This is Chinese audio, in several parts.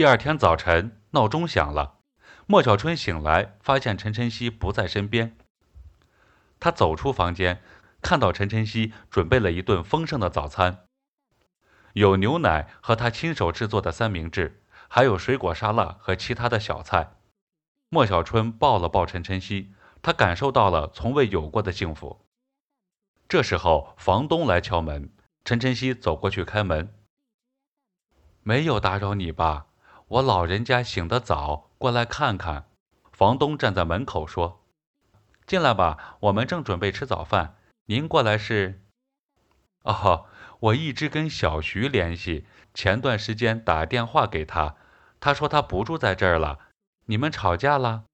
第二天早晨，闹钟响了，莫小春醒来，发现陈晨曦不在身边。他走出房间，看到陈晨曦准备了一顿丰盛的早餐，有牛奶和他亲手制作的三明治，还有水果沙拉和其他的小菜。莫小春抱了抱陈晨曦，他感受到了从未有过的幸福。这时候，房东来敲门，陈晨曦走过去开门。没有打扰你吧？我老人家醒得早，过来看看。房东站在门口说：“进来吧，我们正准备吃早饭。您过来是？”哦，我一直跟小徐联系，前段时间打电话给他，他说他不住在这儿了。你们吵架了？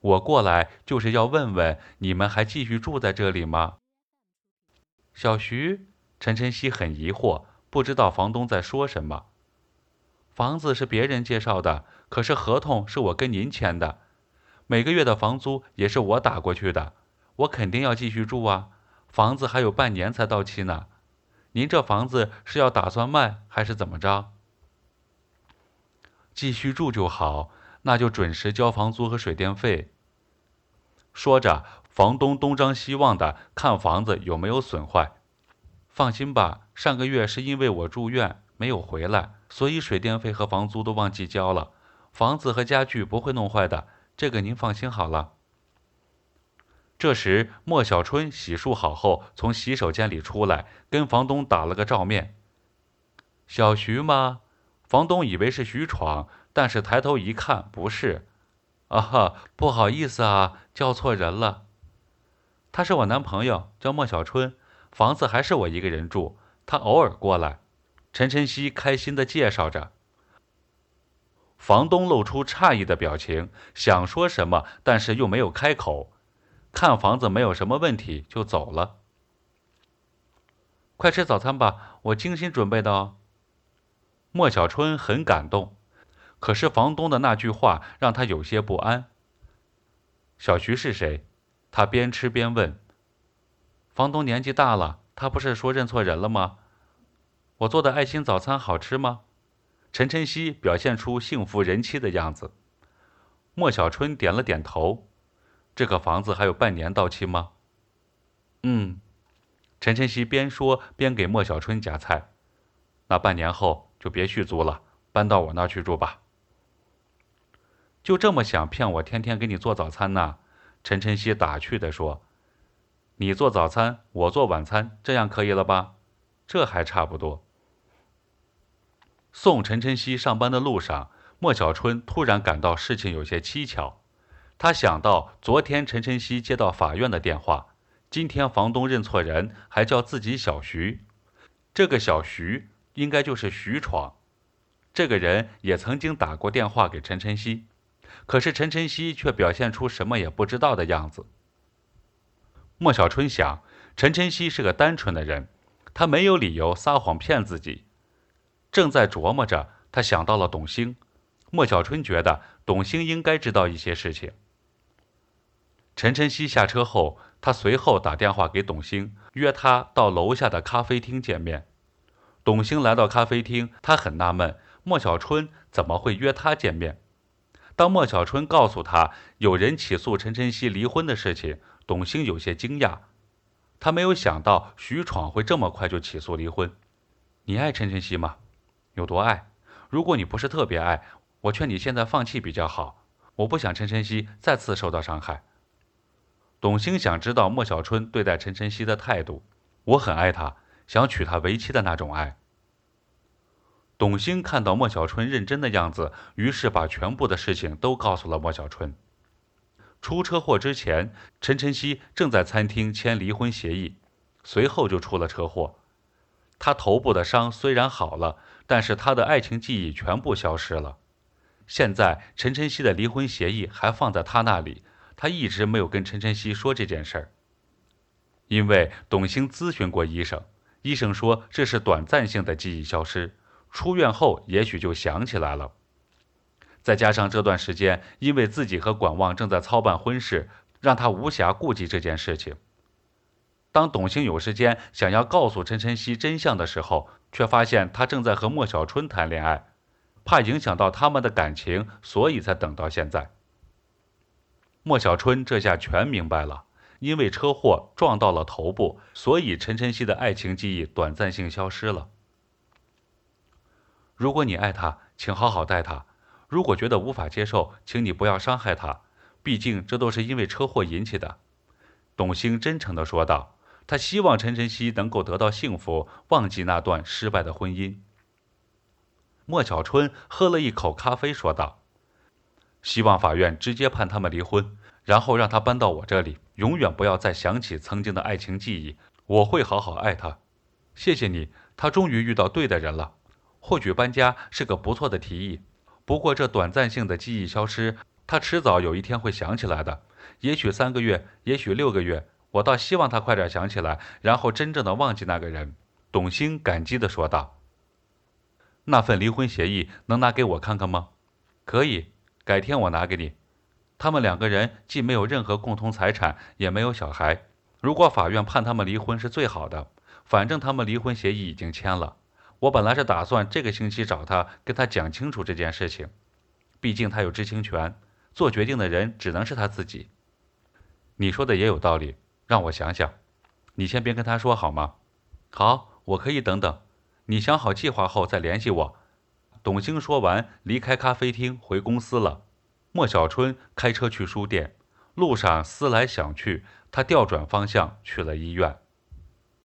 我过来就是要问问你们还继续住在这里吗？小徐，陈晨曦很疑惑，不知道房东在说什么。房子是别人介绍的，可是合同是我跟您签的，每个月的房租也是我打过去的，我肯定要继续住啊。房子还有半年才到期呢，您这房子是要打算卖还是怎么着？继续住就好。那就准时交房租和水电费。说着，房东东张西望的看房子有没有损坏。放心吧，上个月是因为我住院没有回来，所以水电费和房租都忘记交了。房子和家具不会弄坏的，这个您放心好了。这时，莫小春洗漱好后从洗手间里出来，跟房东打了个照面。小徐吗？房东以为是徐闯。但是抬头一看，不是，啊哈，不好意思啊，叫错人了。他是我男朋友，叫莫小春，房子还是我一个人住，他偶尔过来。陈晨曦开心地介绍着。房东露出诧异的表情，想说什么，但是又没有开口。看房子没有什么问题，就走了。快吃早餐吧，我精心准备的哦。莫小春很感动。可是房东的那句话让他有些不安。小徐是谁？他边吃边问。房东年纪大了，他不是说认错人了吗？我做的爱心早餐好吃吗？陈晨曦表现出幸福人妻的样子。莫小春点了点头。这个房子还有半年到期吗？嗯。陈晨曦边说边给莫小春夹菜。那半年后就别续租了，搬到我那儿去住吧。就这么想骗我天天给你做早餐呢？陈晨曦打趣地说：“你做早餐，我做晚餐，这样可以了吧？这还差不多。”送陈晨曦上班的路上，莫小春突然感到事情有些蹊跷。他想到昨天陈晨曦接到法院的电话，今天房东认错人，还叫自己小徐。这个小徐应该就是徐闯。这个人也曾经打过电话给陈晨曦。可是陈晨曦却表现出什么也不知道的样子。莫小春想，陈晨曦是个单纯的人，他没有理由撒谎骗自己。正在琢磨着，他想到了董卿。莫小春觉得董卿应该知道一些事情。陈晨曦下车后，他随后打电话给董卿，约他到楼下的咖啡厅见面。董卿来到咖啡厅，他很纳闷，莫小春怎么会约他见面？当莫小春告诉他有人起诉陈晨曦离婚的事情，董卿有些惊讶。他没有想到徐闯会这么快就起诉离婚。你爱陈晨曦吗？有多爱？如果你不是特别爱，我劝你现在放弃比较好。我不想陈晨曦再次受到伤害。董卿想知道莫小春对待陈晨曦的态度。我很爱他，想娶她为妻的那种爱。董卿看到莫小春认真的样子，于是把全部的事情都告诉了莫小春。出车祸之前，陈晨曦正在餐厅签离婚协议，随后就出了车祸。他头部的伤虽然好了，但是他的爱情记忆全部消失了。现在陈晨曦的离婚协议还放在他那里，他一直没有跟陈晨曦说这件事儿，因为董卿咨询过医生，医生说这是短暂性的记忆消失。出院后，也许就想起来了。再加上这段时间，因为自己和管望正在操办婚事，让他无暇顾及这件事情。当董卿有时间想要告诉陈晨曦真相的时候，却发现他正在和莫小春谈恋爱。怕影响到他们的感情，所以才等到现在。莫小春这下全明白了，因为车祸撞到了头部，所以陈晨曦的爱情记忆短暂性消失了。如果你爱他，请好好待他；如果觉得无法接受，请你不要伤害他。毕竟这都是因为车祸引起的。”董卿真诚地说道。他希望陈晨曦能够得到幸福，忘记那段失败的婚姻。莫小春喝了一口咖啡，说道：“希望法院直接判他们离婚，然后让他搬到我这里，永远不要再想起曾经的爱情记忆。我会好好爱他。谢谢你，他终于遇到对的人了。或许搬家是个不错的提议，不过这短暂性的记忆消失，他迟早有一天会想起来的。也许三个月，也许六个月。我倒希望他快点想起来，然后真正的忘记那个人。”董卿感激地说道。“那份离婚协议能拿给我看看吗？”“可以，改天我拿给你。”他们两个人既没有任何共同财产，也没有小孩。如果法院判他们离婚是最好的，反正他们离婚协议已经签了。我本来是打算这个星期找他，跟他讲清楚这件事情。毕竟他有知情权，做决定的人只能是他自己。你说的也有道理。让我想想，你先别跟他说好吗？好，我可以等等。你想好计划后再联系我。董卿说完，离开咖啡厅回公司了。莫小春开车去书店，路上思来想去，他调转方向去了医院。